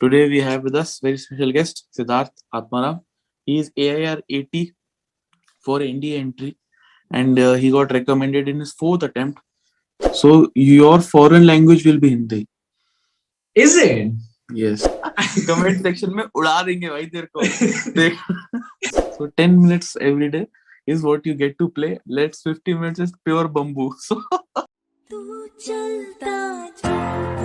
Today we have with us very special guest Siddharth Atmaram. He is AIR 80 for NDA entry and uh, he got recommended in his fourth attempt. So your foreign language will be Hindi. Is it? Yes. Comment section में उड़ा देंगे भाई तेरे को देख so 10 minutes every day is what you get to play let's 50 minutes is pure bamboo so तू चलता चल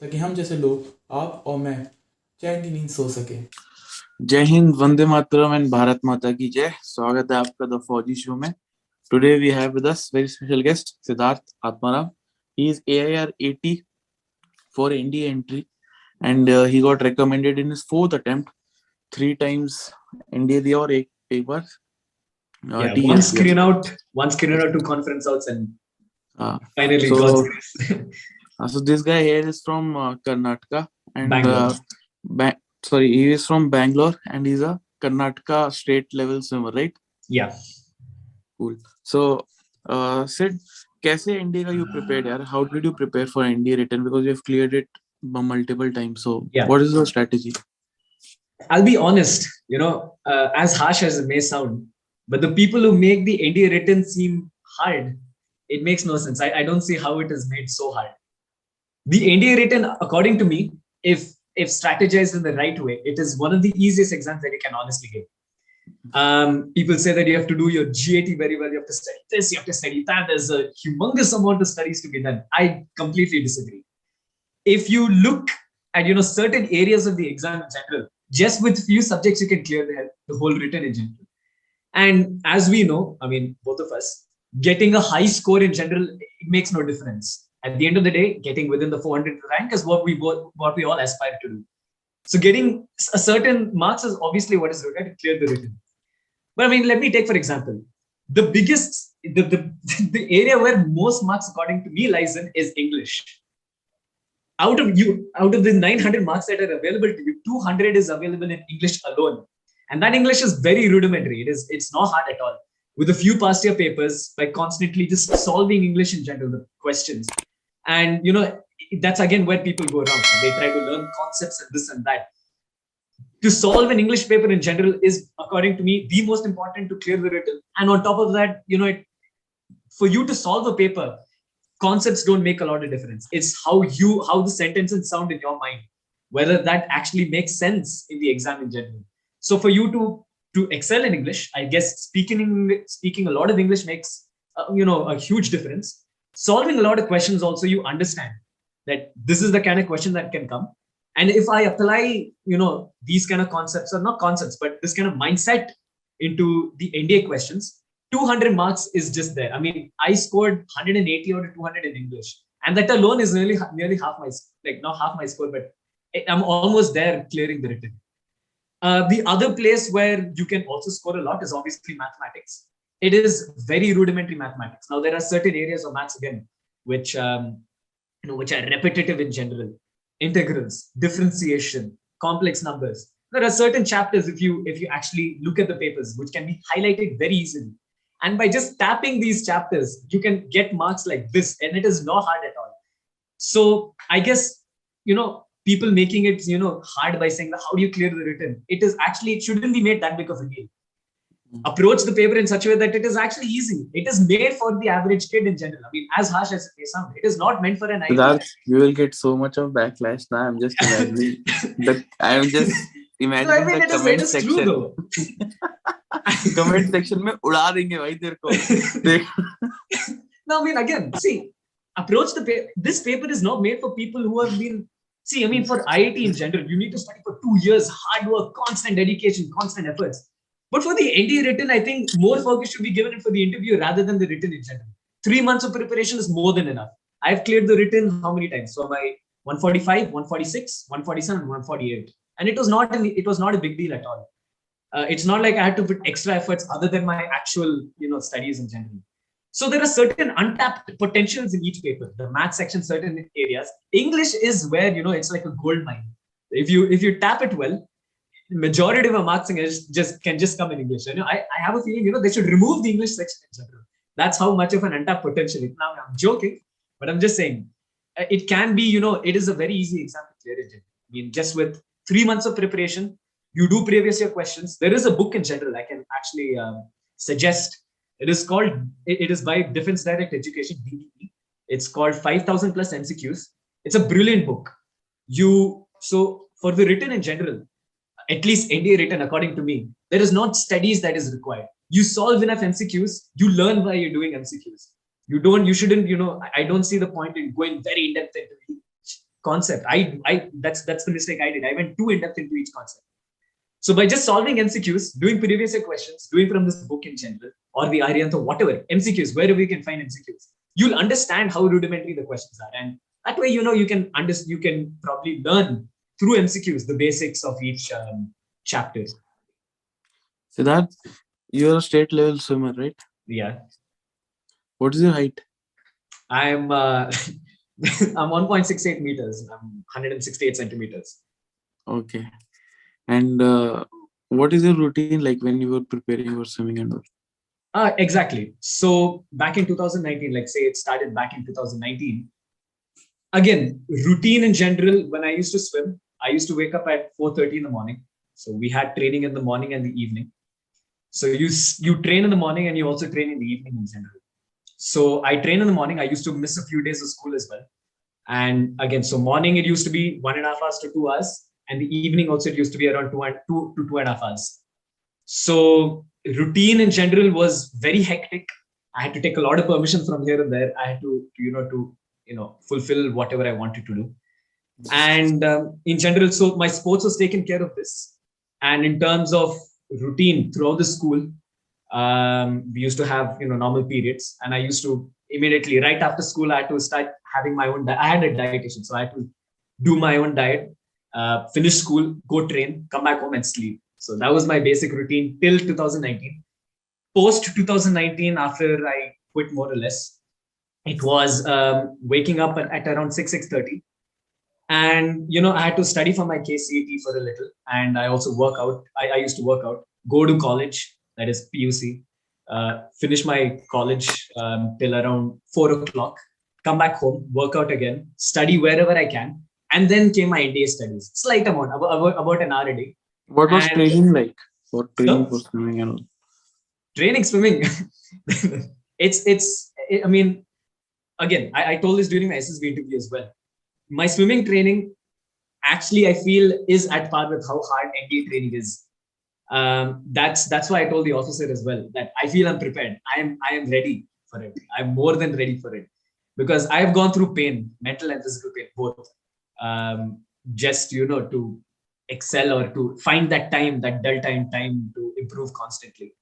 ताकि हम जैसे लोग आप और मैं चैन की नींद सो सके। जय हिंद वंदे मातरम एंड भारत माता की जय। स्वागत है आपका द फौजी शो में। Today we have with us very special guest Siddharth Atmaram he is AIR 80 for India entry and he got recommended in his fourth attempt three times India दिया और एक एक बार one screen out one screen out two conference outs and finally got Uh, so this guy here is from uh, Karnataka and uh, ba- sorry, he is from Bangalore and he's a Karnataka state level swimmer, right? Yeah. Cool. So, uh, Sid, कैसे NDA का you prepared यार how did you prepare for NDA return because you have cleared multiple times so yeah. what is your strategy i'll be honest you know uh, as harsh as it may sound but the people who make the NDA written seem hard it makes no sense I, I don't see how it is made so hard the NDA written, according to me, if if strategized in the right way, it is one of the easiest exams that you can honestly give. Um, people say that you have to do your GAT very well. You have to study this, you have to study that. There's a humongous amount of studies to be done. I completely disagree. If you look at you know certain areas of the exam in general, just with few subjects you can clear the, the whole written in general. And as we know, I mean, both of us, getting a high score in general it makes no difference. At the end of the day, getting within the 400 rank is what we both what we all aspire to do. So getting a certain marks is obviously what is required to clear the written. But I mean, let me take for example, the biggest, the, the, the area where most marks, according to me, lies in is English. Out of you, out of the 900 marks that are available to you, 200 is available in English alone. And that English is very rudimentary. It is, it's not hard at all. With a few past year papers, by constantly just solving English in general, the questions. And you know, that's again where people go wrong. They try to learn concepts and this and that to solve an English paper in general is, according to me, the most important to clear the written. And on top of that, you know, it, for you to solve a paper, concepts don't make a lot of difference. It's how you, how the sentences sound in your mind, whether that actually makes sense in the exam in general. So for you to to excel in English, I guess speaking speaking a lot of English makes uh, you know a huge difference. Solving a lot of questions also, you understand that this is the kind of question that can come. And if i apply you know these kind of concepts or not concepts but this kind of mindset into the nda questions 200 marks is just there. I mean i scored 180 out of 200 in english. And that alone is nearly nearly half my like not half my score but i'm almost there clearing the written. Uh, the other place where you can also score a lot is obviously mathematics it is very rudimentary mathematics. Now there are certain areas of maths again which um, you know which are repetitive in general. Integrals differentiation complex numbers. There are certain chapters if you if you actually look at the papers which can be highlighted very easily. And by just tapping these chapters you can get marks like this and it is not hard at all. So i guess you know people making it you know hard by saying how do you clear the written? It is actually it shouldn't be made that big of a deal approach the paper in such a way that it is actually easy. It is made for the average kid in general. I mean, as harsh as it may sound, it is not meant for an IIT. you will get so much of backlash now. I'm just imagining the, I'm just imagining so, I mean, the comment is, section. True, comment section में उड़ा देंगे भाई तेरे को. no, I mean again, see, approach the paper. This paper is not made for people who have been See, I mean, for IIT in general, you need to study for two years, hard work, constant dedication, constant efforts but for the ND written, I think more focus should be given for the interview rather than the written in general. Three months of preparation is more than enough. I've cleared the written how many times? So my 145, 146, 147, 148, and it was not an, it was not a big deal at all. Uh, it's not like I had to put extra efforts other than my actual you know studies in general. So there are certain untapped potentials in each paper. The math section, certain areas. English is where you know it's like a gold mine. If you if you tap it well, majority of marks in English just can just come in English. You know, I, I have a feeling you know they should remove the English section in general. That's how much of an untapped potential. Now I'm joking, but I'm just saying uh, it can be. You know, it is a very easy exam to clear. I mean, just with three months of preparation, you do previous year questions. There is a book in general I can actually um, suggest. It is called. It, it is by Defense Direct Education (DDE). It's called 5,000 plus MCQs. It's a brilliant book. You so for the written in general, at least NDA written according to me, there is not studies that is required. You solve enough MCQs, you learn why you're doing MCQs. You don't, you shouldn't, you know, I- don't see the point in going very in depth into each concept. I, I, that's that's the mistake I did. I went too in depth into each concept. So by just solving MCQs, doing previous year questions, doing from this book in general, or the Arihant, whatever MCQs, wherever you can find MCQs, you'll understand how rudimentary the questions are, and that way, you know, you can understand, you can probably learn through MCQs the basics of each um, chapter. Siddharth, you're a state level swimmer, right? Yeah, What is your height? I'm uh, I'm 1.68 meters. I'm 168 centimeters. Okay. And uh, what is your routine like when you were preparing for swimming and all? Uh, exactly. So back in 2019, like say it started back in 2019. Again, routine in general. When I used to swim, I used to wake up at 4:30 in the morning. So we had training in the morning and the evening. So you you train in the morning and you also train in the evening in general. So I train in the morning. I used to miss a few days of school as well. And again, so morning it used to be one and a half hours to two hours, and the evening also it used to be around two and two to two and a half hours. So routine in general was very hectic. I had to take a lot of permission from here and there. I had to, you know, to you know fulfill whatever I wanted to do. And um, in general, so my sports was taken care of this. And in terms of routine throughout the school, um, we used to have you know normal periods, and I used to immediately right after school I had to start having my own. Di- I had a dietitian, so I had to do my own diet, uh, finish school, go train, come back home and sleep. So that was my basic routine till 2019. Post 2019, after I quit more or less, it was um, waking up at, at around 6 6:30, and you know I had to study for my KCET for a little, and I also work out. I, I used to work out, go to college, that is PUC, uh, finish my college um, till around four o'clock, come back home, work out again, study wherever I can, and then came my NDA studies. Slight amount, about, about, about an hour a day. What was And- training like for training So- for swimming and all? training swimming it's it's i mean again I, I told this during my ssb interview as well my swimming training actually i feel is at par with how hard nda training is. Um, that's that's why i told the officer as well that i feel i'm prepared. I am i am ready for it. I'm more than ready for it. Because i've gone through pain mental and physical pain both. Um, just you know to excel or to find that time that delta in time to improve constantly.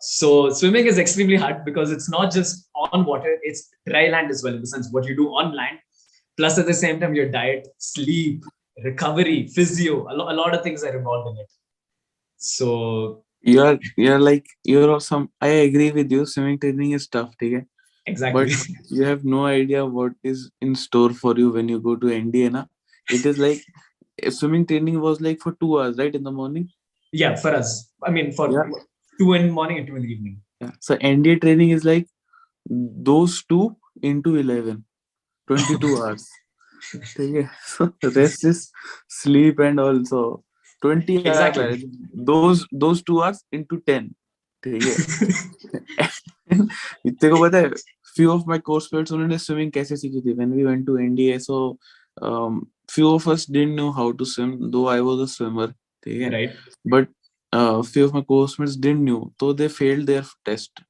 So swimming is extremely hard because it's not just on water, it's dry land as well, in the sense what you do on land, plus at the same time your diet, sleep, recovery, physio, a, lo- a lot of things are involved in it. So You're you're like you're awesome. I agree with you. Swimming training is tough, okay? exactly. But you have no idea what is in store for you when you go to NDA. Na? It is like swimming training was like for two hours, right? In the morning. yeah, for us. I mean for Yeah. two in the morning and two in the evening. Yeah. So NDA training is like those two into 11, twenty two hours ठीक है? So rest is sleep and also twenty those two hours into ten ठीक है? इतने को पता है few of my course mates उन्होंने swimming कैसे सीखी थी? When we went to NDA so few of us didn't know how to swim though I was a swimmer ठीक है? But few of my course mates didn't know तो they failed there test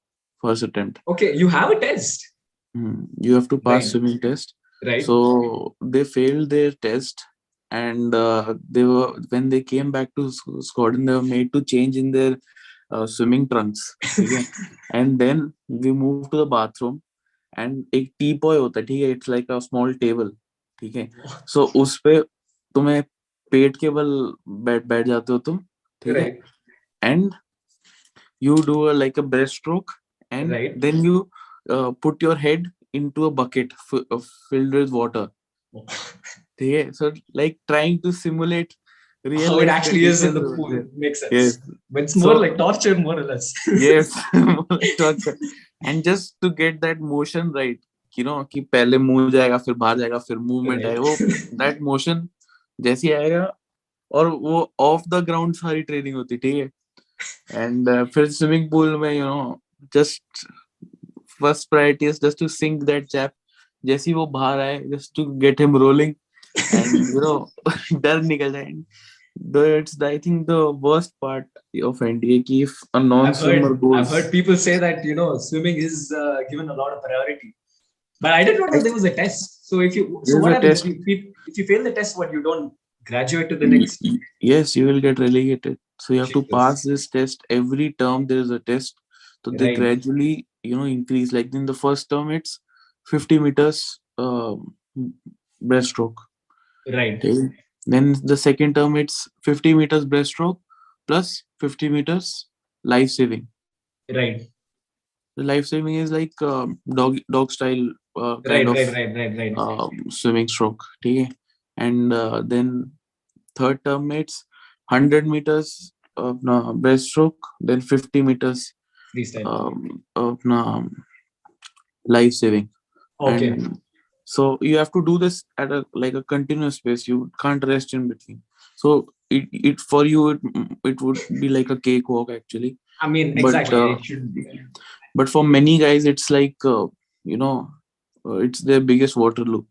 first attempt okay you have a test Hmm. you have to pass right. swimming test. Right. So they failed their test and uh, they were when they came back to squadron, they were made to change in their uh, swimming trunks. And then we moved to the bathroom, and a teapoy that है ठीक है? It's like a small table ठीक है? सो उस पे तुम्हें पेट के बल बैठ बैठ जाते हो तुम ठीक है? And you do like a breaststroke and then you then you uh, put your head into a bucket f- uh, filled with water yeah so like trying to simulate real how it life actually is in the conditions pool over there. makes sense yes but it's more So- like torture more or less yes Torture. and just to get that motion right you know कि पहले मुंह जाएगा फिर बाहर जाएगा फिर movement Right. आएगा वो that motion जैसी आएगा और वो ऑफ द ग्राउंड सारी ट्रेनिंग होती ठीक है एंड फिर स्विमिंग पूल में you know just first priority is just to sink that chap जैसे ही वो बाहर आए just to get him rolling and you know डर निकल जाए though it's i think the worst part of nda ki if a I've non-swimmer heard, goes I've heard people say that you know swimming is uh, given a lot of priority but i didn't know that there was a test so if you so There's what a happens test. if you, if you fail the test what you don't graduate to the next Y- yes you will get relegated so you have to Jesus. pass this test every term there is a test so they Right. gradually you know increase. Like in the first term it's 50 meters um, breaststroke. Right. Okay? then the second term it's 50 meters breaststroke plus 50 meters life saving. Right. The life saving is like um, dog dog style uh, kind right of right right right right. um, swimming stroke. Okay? and uh, then third term it's 100 meters of no, breaststroke then 50 meters freestyle. Um, of no, life saving. Okay. And so you have to do this at a like a continuous pace. You can't rest in between. So it, it for you it, it would be like a cakewalk actually. I mean but, exactly. uh, it should be but for many guys it's like uh, you know uh, it's their biggest waterloo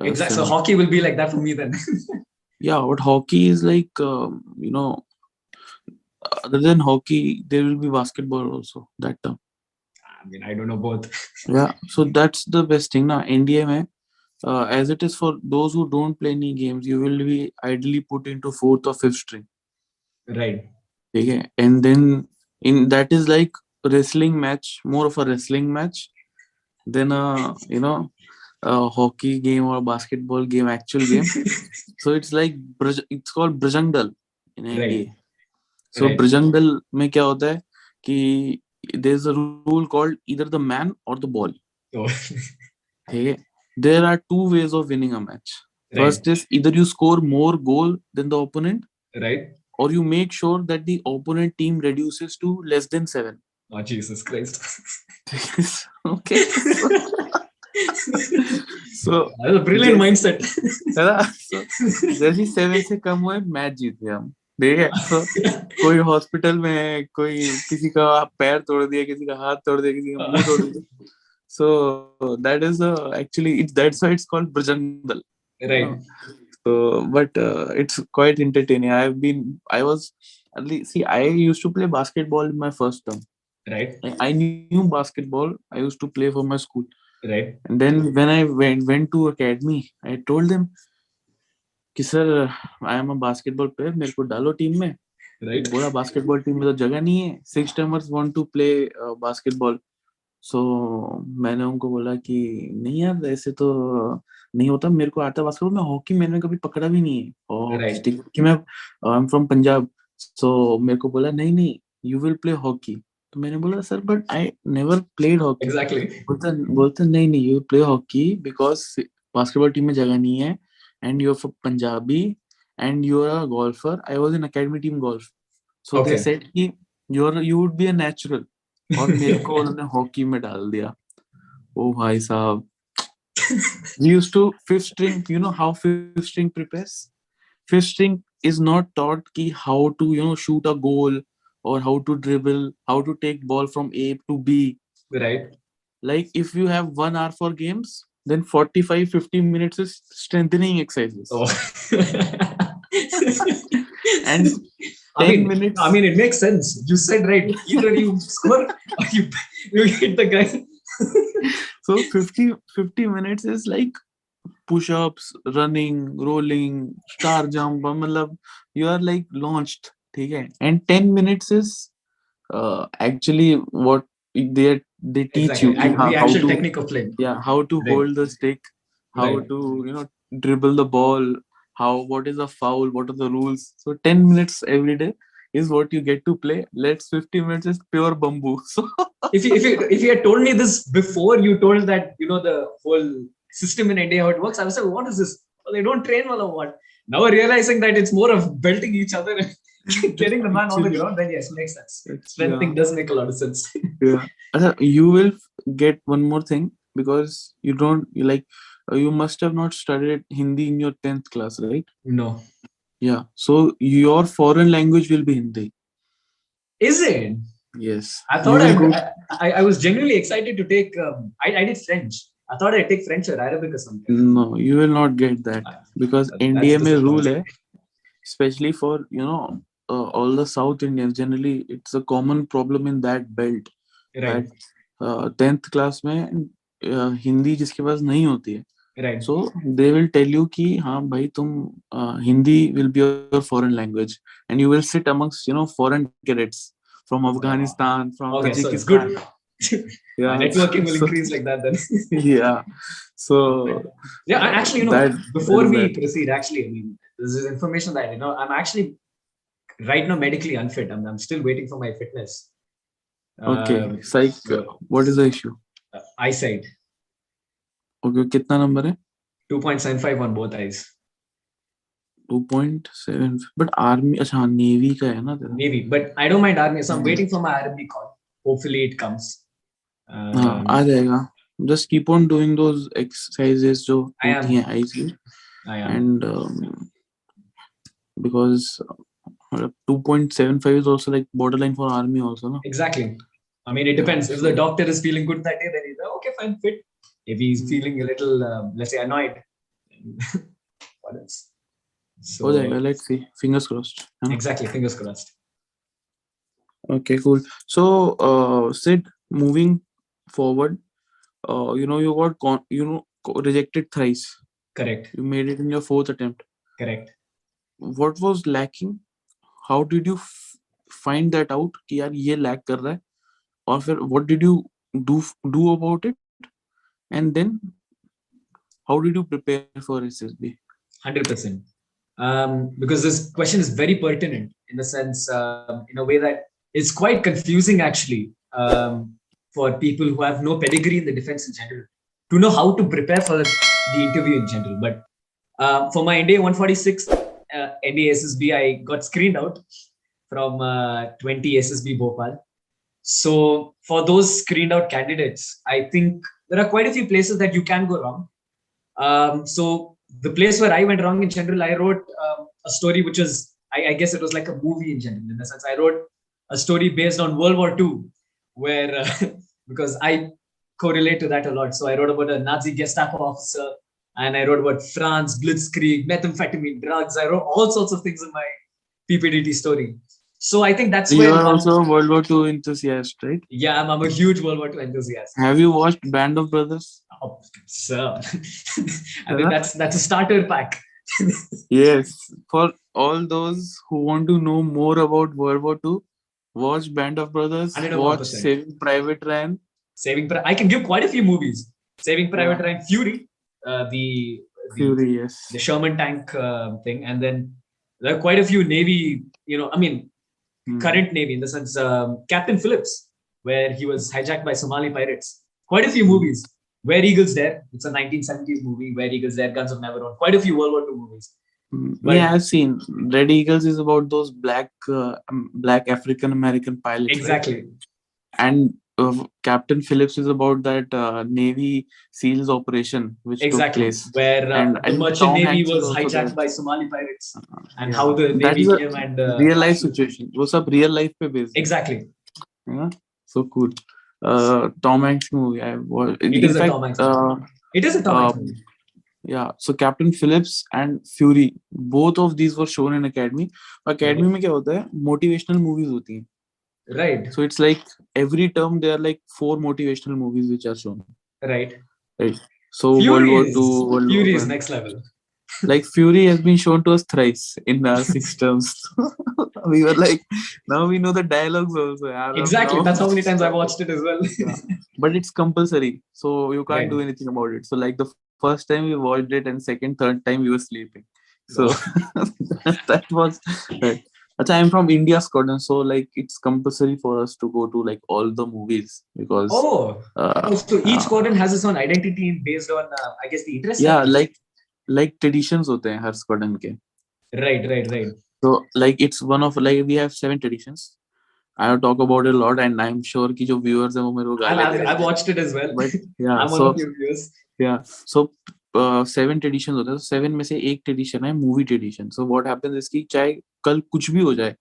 uh, exactly. So swimming. hockey will be like that for me then. Yeah what hockey is like um, you know other than hockey there will be basketball also that term. I mean i don't know both. Yeah so that's the best thing now mein, uh, as it is for those who don't play any games you will be ideally put into fourth or fifth string. Right. Okay and then in that is like wrestling match more of a wrestling match than a you know a hockey game or basketball game actual game. So it's like it's called brajangdal in Right. सो ब्रजंगल में क्या होता है कि there is a rule called either the man और the ball ठीक है? There are two ways of winning a match first is either you score more goal than the opponent right और you make sure that the opponent team reduces to less than seven Oh, Jesus Christ. okay. so that's a brilliant mindset. जैसे seven से कम हुए match जीत हम। कोई hospital में कोई किसी का पैर तोड़ दिया किसी का हाथ तोड़ दिया किसी का मुँह तोड़ दिया so that is actually it's that's why it's called ब्रजंदल right so but it's quite entertaining I have been I was early see I used to play basketball in my first term right I knew basketball I used to play for my school right and then when I went to academy I told them कि sir I am a basketball player मेरे को डालो team में। Right. बोला basketball team में तो जगह नहीं है। Six timers want to play basketball so मैंने उनको बोला कि नहीं यार ऐसे तो नहीं होता। मेरे को आता बास्केटबॉल मैं हॉकी मैंने कभी पकड़ा भी नहीं है। और Right. कि मैं I am from Punjab so मेरे को बोला नहीं नहीं यू विल प्ले हॉकी तो मैंने बोला sir but I never played hockey बोलता बोलता नहीं नहीं you play hockey because basketball team में जगह नहीं है। And you are Punjabi and you are a golfer I was in academy team golf so they Okay. Said कि you are you would be a natural और मेरे को उन्होंने hockey में डाल दिया ओ भाई साहब we used to fifth string you know how fifth string prepares fifth string is not taught ki how to you know shoot a goal or how to dribble, how to take ball from A to B. Right. Like if you have one hour for games, then 45 50 minutes is strengthening exercises oh. and I mean, minutes. I mean, it makes sense. You said right. Either you score or you, you hit the guy. so 50, 50 minutes is like push-ups, running, rolling, star jump. You are like launched. And 10 minutes is uh, actually what they're they teach Exactly. you हाँ, the how actual to technique of playing. yeah how to Right. hold the stick how Right. to you know dribble the ball how what is a foul what are the rules so 10 minutes every day is what you get to play let's 50 minutes is pure bamboo so If you, if you if you had told me this before you told that you know the whole system in India how it works, I was like, what is this? Well, they don't train well or what? Now realizing that it's more of belting each other getting the man on the ground, then yes, makes sense. it's, Strength yeah. thing does make a lot of sense. Acha, you will get one more thing because you don't you like uh, you must have not studied hindi in your 10th class right No. yeah so your foreign language will be hindi Is it? yes I thought I, go- I, I was genuinely excited to take. Um, I, I did French. I thought I'd take French or Arabic or something. no you will not get that because That- india that's rule hai especially for you know uh, all the south indians generally it's a common problem in that belt Right. that tenth class में uh, Hindi जिसके पास नहीं होती है Right. so they will tell you कि हाँ भाई तुम uh, hindi will be your foreign language and you will sit amongst you know foreign cadets from afghanistan from Okay, so it's tajikistan good. yeah My networking will so- increase like that then. yeah so Yeah, I- actually, you know, That- before that is we that. proceed, actually, I mean, this is information that you know, I'm actually right now medically unfit. I'm, I'm still waiting for my fitness. okay Um, psych so, what is the issue uh, eyesight, okay कितना number है 2.75 on both eyes. 2.7 but army अच्छा हाँ navy का है ना तेरा Maybe, but I don't mind army. So I'm Hmm. waiting for my army call. Hopefully, it comes. हाँ Um, आ जाएगा just keep on doing those exercises जो I am. होती हैं eyes की I am. and um, because uh, 2.75 is also like borderline for army also no? exactly. I mean it depends. If the doctor is feeling good that day then he's okay fine fit. If he's hmm. feeling a little um, let's say annoyed what else? So oh, okay, well, let's see. Fingers crossed huh? exactly fingers crossed. Okay cool. So uh sid moving forward uh you know you got con- you know rejected thrice. Correct. You made it in your fourth attempt. Correct. What was lacking? how did you f- find that out कि यार ये lack कर रहा है और फिर what did you do do about it and then how did you prepare for SSB Hundred percent. Um, because this question is very pertinent in the sense, um, in a way that it's quite confusing actually um, for people who have no pedigree in the defense in general to know how to prepare for the interview in general. But uh, for my NDA 146 uh, SSB, I got screened out from uh, 20 SSB Bhopal. So for those screened out candidates, I think there are quite a few places that you can go wrong. Um, so the place where I went wrong in general, I wrote um, a story which was, I, I guess it was like a movie in general. In the sense, I wrote a story based on World War II, where uh, because I correlate to that a lot. So I wrote about a Nazi Gestapo officer, and I wrote about France, Blitzkrieg, methamphetamine, drugs. I wrote all sorts of things in my PPDT story. So I think that's you where are also a World War II enthusiast right yeah, I'm, I'm a huge World War II enthusiast. have you watched Band of Brothers Oh, sir, I think that's that's a starter pack. Yes, for all those who want to know more about World War II, watch Band of Brothers, 101%. watch Saving Private Ryan. Saving Pri- I can give quite a few movies. Saving Private Yeah. Ryan, Fury, uh, the, the the Sherman tank uh, thing, and then there are quite a few Navy. You know, I mean, Hmm. current Navy in the sense um, Captain Phillips, where he was hijacked by Somali pirates. Quite a few movies. Where Eagles Dare. It's a 1970s movie. Where Eagles Dare, Guns of Navarone. Quite a few World War II movies. Mm, But- yeah, I've seen Red Eagles is about those black, uh, um, black African American pilots. right? Exactly. And uh, Captain Phillips is about that uh, Navy SEALs operation which exactly took place. where uh, And- the and merchant Tom navy Hanks is was also hijacked there. by Somali pirates and Yeah. how the That navy is a came and uh, real life situation. वो सब real life पे based है. exactly Yeah, so cool. Uh, Tom Hanks movie. I was, in It is a fact, Tom Hanks uh, it is a Tom Hanks Um, movie. yeah. So Captain Phillips and Fury, both of these were shown in Academy. Academy में क्या होता है? Motivational movies होती हैं. right. So it's like every term there are like four motivational movies which are shown. right. Right. So World Fury War Two, World Fury is next level. Like Fury has been shown to us thrice in our six terms. we were like, now we know the dialogues also. exactly. Now- that's how many times I watched it as well. Yeah. but it's compulsory. So you can't Right. do anything about it. So like the first time we watched it and second third time we were sleeping. So that was right Achha, i'm from india scotland so like it's compulsory for us to go to like all the movies because oh uh, Oh, so each uh, squadron has its own identity based on, uh, I guess, the interest. yeah like like traditions होते हैं हर squadron के right, right, right. so like it's one of like we have seven traditions i will talk about it a lot and i'm sure कि जो viewers हैं वो मेरे को गाली I've, watched it as well. but yeah I'm so, one of your viewers. yeah so seven tradition होते हैं seven में से एक ट्रेडिशन है movie tradition so what happens इसकी चाहे कल कुछ भी हो जाए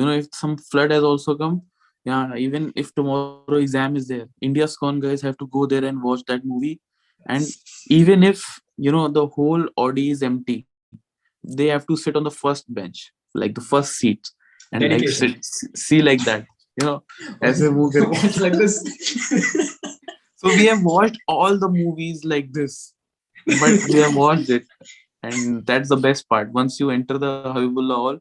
you know if some flood has also come yeah even if tomorrow exam is there india's con guys have to go there and watch that movie and even if you know the whole audi is empty they have to sit on the first bench like the first seat and like Dedication. sit, see like that you know as a movie Watch like this. so we have watched all the movies like this but we have watched it and that's the best part once you enter the habibullah hall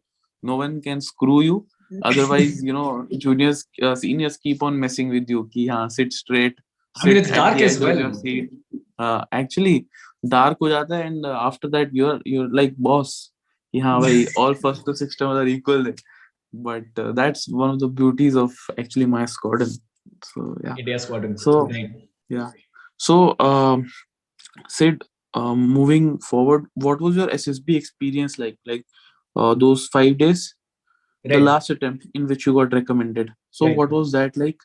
no one can screw you otherwise you know juniors uh, seniors keep on messing with you ki ha sit straight I mean, it's dark as well. uh, actually dark ho jata hai and uh, after that you're you're like boss ki ha bhai all first to sixth term are equal but uh, that's one of the beauties of actually my squadron so yeah India squadron. So- right. so, um, Sid, um, moving forward, what was your SSB experience like? Like uh, those five days, the last attempt in which you got recommended. So, Right. what was that like?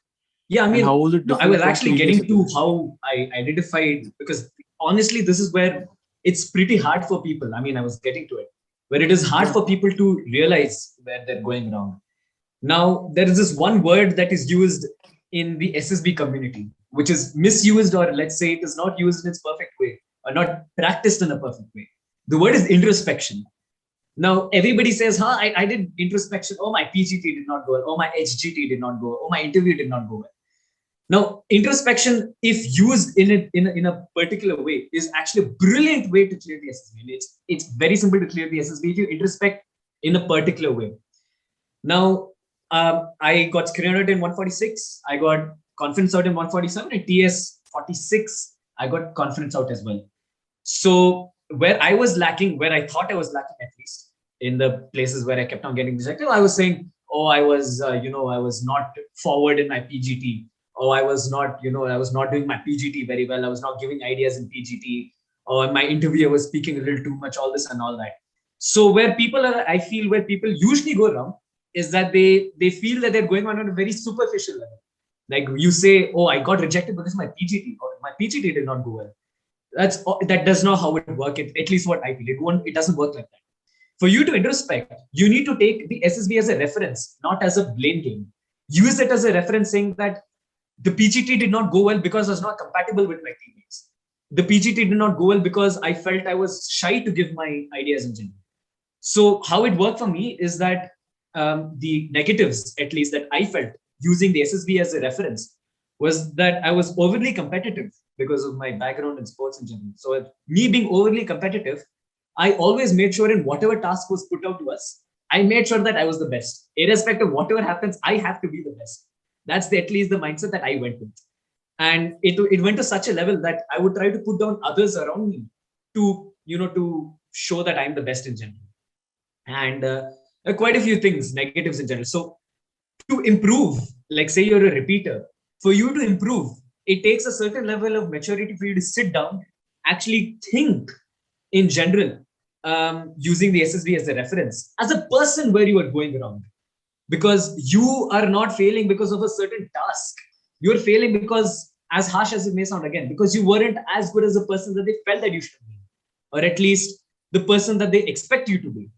yeah, I and mean, how was it? No, I was actually getting to how I identified because honestly, this is where it's pretty hard for people. I mean, I was getting to it where it is hard for people to realize where they're going wrong. Now, there is this one word that is used in the SSB community, which is misused, or let's say it is not used in its perfect way, or not practiced in a perfect way. The word is introspection. Now, everybody says, huh, I, I did introspection. Oh, my PGT did not go well. Oh, my HGT did not go well. Oh, my interview did not go well. Now, introspection, if used in a, in a, in a particular way, is actually a brilliant way to clear the SSB. It's, it's very simple to clear the SSB if you introspect in a particular way. Now, um, I got screen out in 146. I got conference out in 147 and TS 46. I got conference out as well. So where I was lacking, where I thought I was lacking at least in the places where I kept on getting rejected, I was saying, oh, I was, uh, you know, I was not forward in my PGT. Oh, I was not, you know, I was not doing my PGT very well. I was not giving ideas in PGT. Or in my interview, I was speaking a little too much, all this and all that. So where people are, I feel where people usually go wrong is that they they feel that they're going on at a very superficial level. Like you say, oh, I got rejected because my PGT or my PGT did not go well. That's that does not how it work. It, at least what I feel. It won't. It doesn't work like that. For you to introspect, you need to take the SSB as a reference, not as a blame game. Use it as a reference, saying that the PGT did not go well because I was not compatible with my teammates. The PGT did not go well because I felt I was shy to give my ideas in general. So how it worked for me is that um, the negatives, at least that I felt using the SSB as a reference, was that I was overly competitive because of my background in sports in general. So me being overly competitive, I always made sure in whatever task was put out to us, I made sure that I was the best. Irrespective of whatever happens, I have to be the best. That's the, at least the mindset that I went with. And it, it went to such a level that I would try to put down others around me to, you know, to show that I'm the best in general. And uh, quite a few things, negatives in general. So to improve, like say you're a repeater, for you to improve, it takes a certain level of maturity for you to sit down, actually think in general, um, using the SSB as a reference, as a person where you are going wrong. Because you are not failing because of a certain task. you're failing because as harsh as it may sound again because you weren't as good as the person that they felt that you should be. Or at least the person that they expect you to be.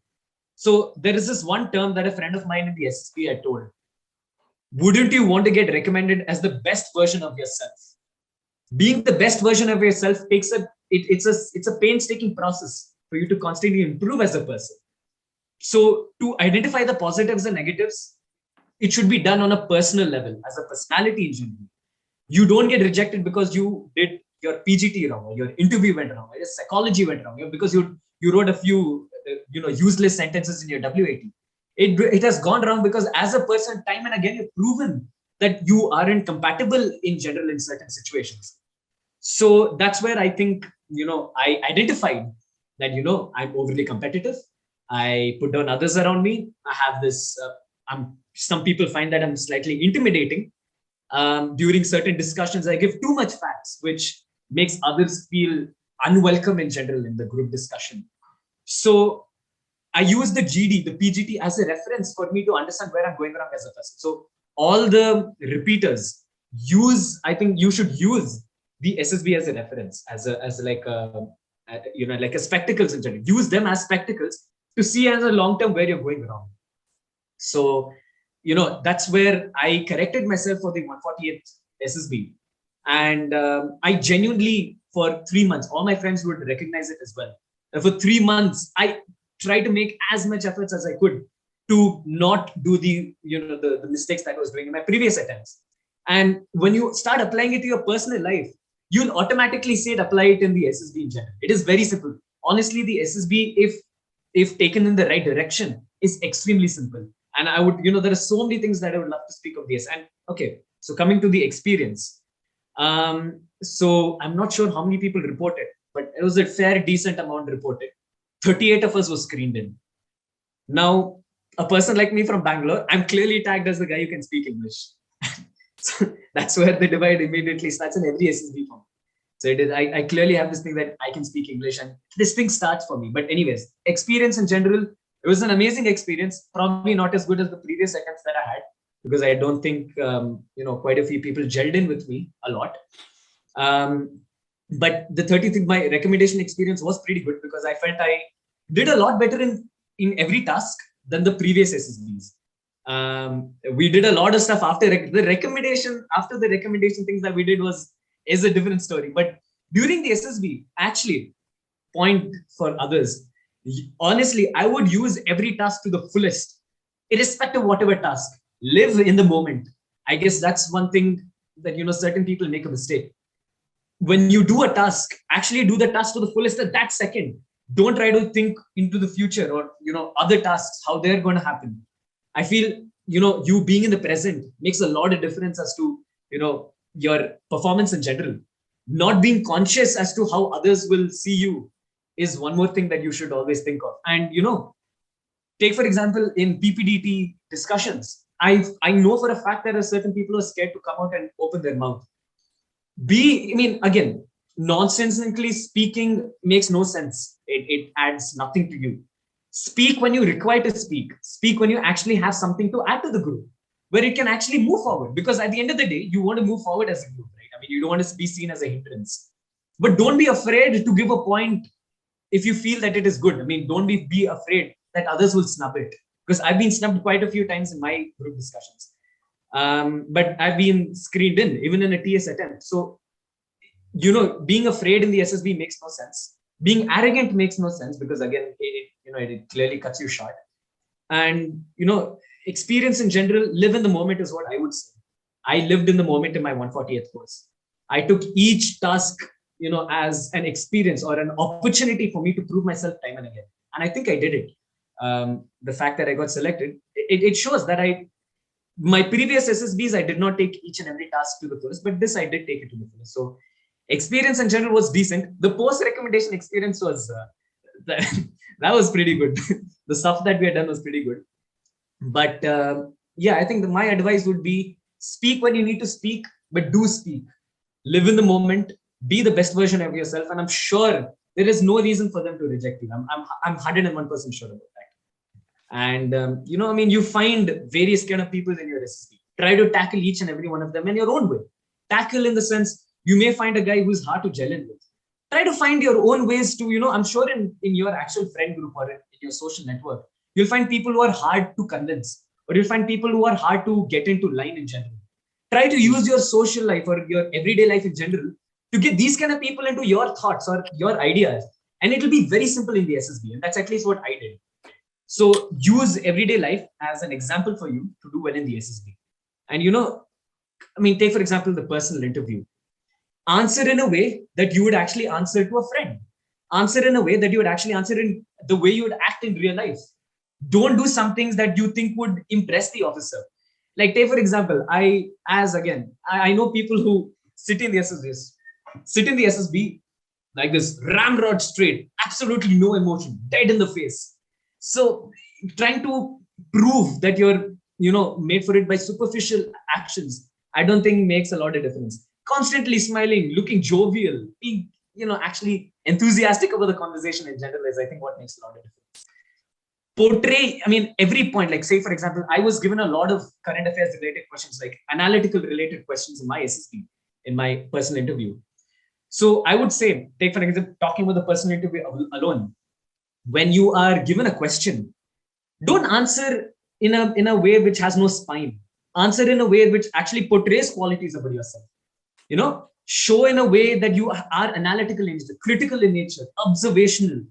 So there is this one term that a friend of mine in the ssb had told. Wouldn't you want to get recommended as the best version of yourself? Being the best version of yourself takes a it, it's a it's a painstaking process for you to constantly improve as a person. So to identify the positives and negatives it should be done on a personal level as a personality engineer you don't get rejected because you did your pgt wrong or your interview went wrong or your psychology went wrong because you you wrote a few uh, you know useless sentences in your wat it, it has gone wrong because as a person time and again you've proven that you aren't compatible in general in certain situations. So that's where i think you know i identified that you know i'm overly competitive. I put down others around me. I have this uh, i'm some people find that i'm slightly intimidating um, during certain discussions. I give too much facts which makes others feel unwelcome in general in the group discussion. So i use the gd the pgt as a reference for me to understand where i'm going wrong as a person. So all the repeaters use i think you should use the ssb as a reference as a as like a, you know like a spectacles in general. Use them as spectacles to see as a long term where you're going wrong. So you know that's where i corrected myself for the 148th ssb and um, i genuinely for three months all my friends would recognize it as well. And for three months i tried to make as much efforts as i could to not do the you know the, the mistakes that i was doing in my previous attempts. And when you start applying it to your personal life you'll automatically say it apply it in the ssb in general. It is very simple. Honestly the ssb if if taken in the right direction is extremely simple. And i would you know there are so many things that i would love to speak of this. And okay so coming to the experience. Um so i'm not sure how many people reported but it was a fair decent amount reported. 38 of us was screened in. Now a person like me from bangalore i'm clearly tagged as the guy who can speak english so that's where the divide immediately starts in every ssb form. So it is I, I clearly have this thing that i can speak english and this thing starts for me. But anyways experience in general it was an amazing experience probably not as good as the previous attempts that i had because i don't think um, you know quite a few people gelled in with me a lot. Um, but the 30th my recommendation experience was pretty good because i felt i did a lot better in in every task than the previous ssbs um, we did a lot of stuff after rec- the recommendation after the recommendation things that we did was is a different story. But during the ssb actually point for others honestly i would use every task to the fullest irrespective of whatever task. Live in the moment. I guess that's one thing that you know certain people make a mistake. When you do a task actually do the task to the fullest at that second. Don't try to think into the future or you know other tasks how they're going to happen i feel you know you being in the present makes a lot of difference as to you know your performance in general. Not being conscious as to how others will see you is one more thing that you should always think of. And you know take for example in ppdt discussions i i know for a fact that are certain people are scared to come out and open their mouth. Be i mean again nonsensically speaking makes no sense. It, it adds nothing to you speak when you require to speak. Speak when you actually have something to add to the group where it can actually move forward. Because at the end of the day you want to move forward as a group right? I mean you don't want to be seen as a hindrance. But don't be afraid to give a point if you feel that it is good. I mean don't be, be afraid that others will snub it. Because i've been snubbed quite a few times in my group discussions. Um, but i've been screened in even in a ts attempt. So you know being afraid in the ssb makes no sense being arrogant makes no sense because again it, you know it clearly cuts you short. And you know experience in general live in the moment is what i would say. I lived in the moment in my 140th course. I took each task you know as an experience or an opportunity for me to prove myself time and again. And i think i did it. Um, the fact that i got selected it, it shows that i my previous ssbs i did not take each and every task to the fullest but this i did take it to the fullest so experience in general was decent. The post recommendation experience was uh, that, that was pretty good. The stuff that we had done was pretty good. But uh, yeah i think the, my advice would be speak when you need to speak but do speak. Live in the moment. Be the best version of yourself. And i'm sure there is no reason for them to reject you. I'm, I'm, I'm 101% sure about that. And um, you know i mean you find various kind of people in your ssb Try to tackle each and every one of them in your own way. Tackle in the sense you may find a guy who's hard to gel in with. Try to find your own ways to, you know, I'm sure in, in your actual friend group or in, in your social network, you'll find people who are hard to convince, or you'll find people who are hard to get into line in general. Try to use your social life or your everyday life in general to get these kind of people into your thoughts or your ideas. And it'll be very simple in the SSB. And that's at least what I did. So use everyday life as an example for you to do well in the SSB. And you know, I mean, take for example the personal interview. Answer in a way that you would actually answer to a friend. Answer in a way that you would actually answer in the way you would act in real life. Don't do some things that you think would impress the officer. Like, take for example, I, as again, I, I know people who sit in the SSBs, sit in the SSB like this ramrod straight, absolutely no emotion, dead in the face. So, trying to prove that you're, you know, made for it by superficial actions, I don't think makes a lot of difference. Constantly smiling, looking jovial, being, you know, actually enthusiastic about the conversation in general is, I think, what makes a lot of difference. Portray i mean every point like say for example i was given a lot of current affairs related questions like analytical related questions in my ssb in my personal interview. So i would say take for example talking about the personal interview alone when you are given a question don't answer in a in a way which has no spine. Answer in a way which actually portrays qualities about yourself you know show in a way that you are analytical in nature critical in nature observational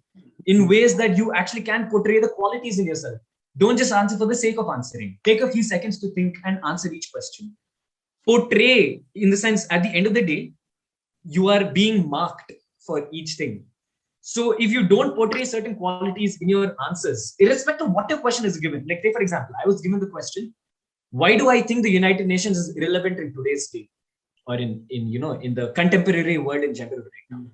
in hmm. ways that you actually can portray the qualities in yourself. Don't just answer for the sake of answering. Take a few seconds to think and answer each question. Portray, in the sense, at the end of the day, you are being marked for each thing. So if you don't portray certain qualities in your answers, irrespective of what your question is given, like say for example, I was given the question, why do I think the United Nations is irrelevant in today's day, or in in you know in the contemporary world in general right now?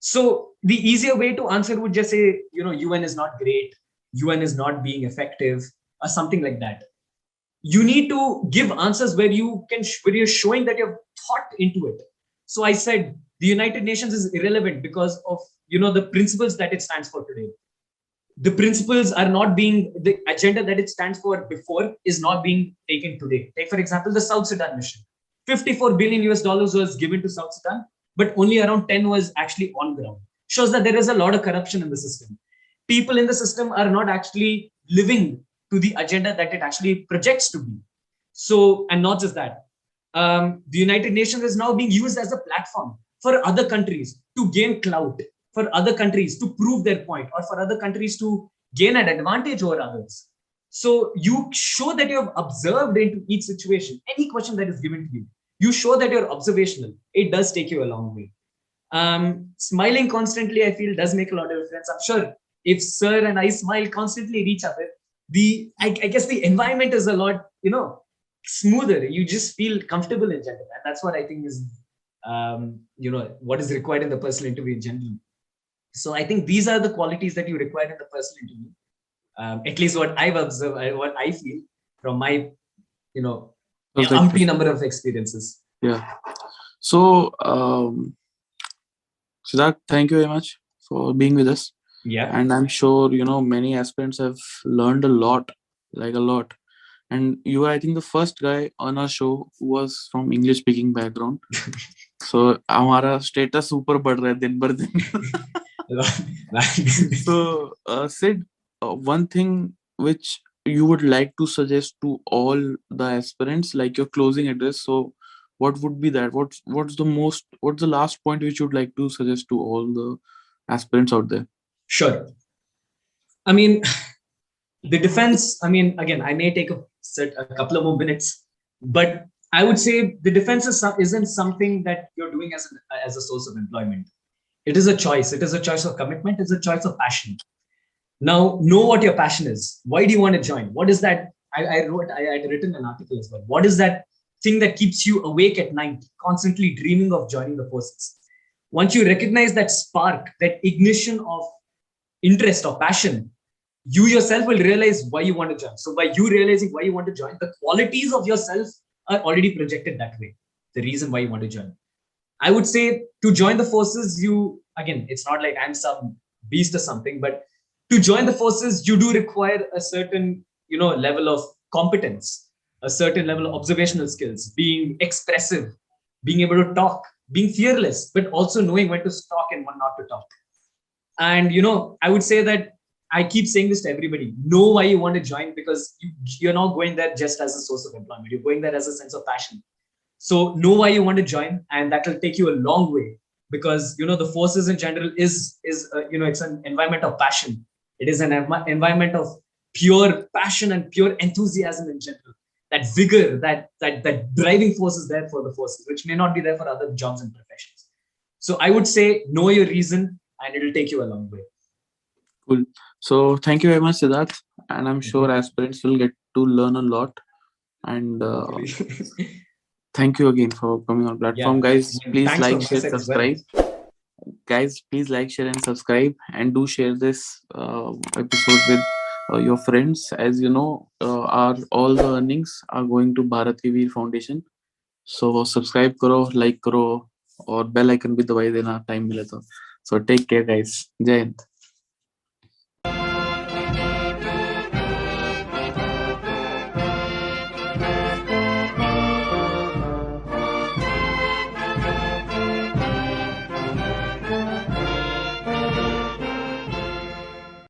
So the easier way to answer would just say, you know, UN is not great, UN is not being effective, or something like that. You need to give answers where you can where you're showing that you've thought into it. So I said the United Nations is irrelevant because of you know the principles that it stands for today. The principles are not being the agenda that it stands for before is not being taken today. Take for example the South Sudan mission. 54 billion US dollars was given to South Sudan but only around 10 was actually on ground. Shows that there is a lot of corruption in the system. People in the system are not actually living to the agenda that it actually projects to be. So, and not just that, um, the United Nations is now being used as a platform for other countries to gain clout, for other countries to prove their point, or for other countries to gain an advantage over others. So you show that you have observed into each situation, any question that is given to you you show that you're observational. It does take you a long way. Um, smiling constantly i feel does make a lot of difference i'm sure. If sir and i smile constantly at each other the I, I guess the environment is a lot you know smoother. You just feel comfortable in general and that's what i think is um, you know what is required in the personal interview in general. So i think these are the qualities that you require in the personal interview um, at least what i've observed what i feel from my you know Okay. umpty number of experiences. Yeah. So, um, Siddharth, thank you very much for being with us. Yeah. And I'm sure, you know, many aspirants have learned a lot, like a lot. And you are, I think, the first guy on our show who was from English speaking background. so, हमारा status ऊपर बढ़ रहा है दिन भर दिन. so, uh, Sid, uh, one thing which you would like to suggest to all the aspirants like your closing address so what would be that? What's what's the most what's the last point which you'd like to suggest to all the aspirants out there? Sure. I mean the defense i mean again i may take a, set, a couple of more minutes but i would say the defense is, isn't something that you're doing as, an, as a source of employment. It is a choice. It is a choice of commitment. It's a choice of passion now, know what your passion is. Why do you want to join? What is that? I, I wrote, I had written an article as well. What is that thing that keeps you awake at night, constantly dreaming of joining the forces? Once you recognize that spark, that ignition of interest or passion, you yourself will realize why you want to join. So, by you realizing why you want to join, the qualities of yourself are already projected that way. The reason why you want to join. I would say to join the forces, you again, it's not like I'm some beast or something, but to join the forces you do require a certain you know level of competence a certain level of observational skills, being expressive, being able to talk, being fearless, but also knowing when to talk and when not to talk. And you know, I would say that I keep saying this to everybody: know why you want to join because you, you're not going there just as a source of employment. You're going there as a sense of passion. So know why you want to join, and that will take you a long way. Because you know, the forces in general is is uh, you know, it's an environment of passion. It is an envi- environment of pure passion and pure enthusiasm in general that vigor that that that driving force is there for the forces which may not be there for other jobs and professions so i would say know your reason and it'll take you a long way Cool. So thank you very much, Siddharth. And I'm sure aspirants will get to learn a lot. And uh, thank you again for coming on platform, guys. Please thanks like, share, subscribe. well subscribe. Guys, please like, share, and subscribe, and do share this uh, episode with uh, your friends. As you know, uh, our all the earnings are going to Bharat Ki Veer Foundation. So subscribe करो, like करो, और bell icon भी दबाई देना time मिले तो. So take care, guys. Jai Hind.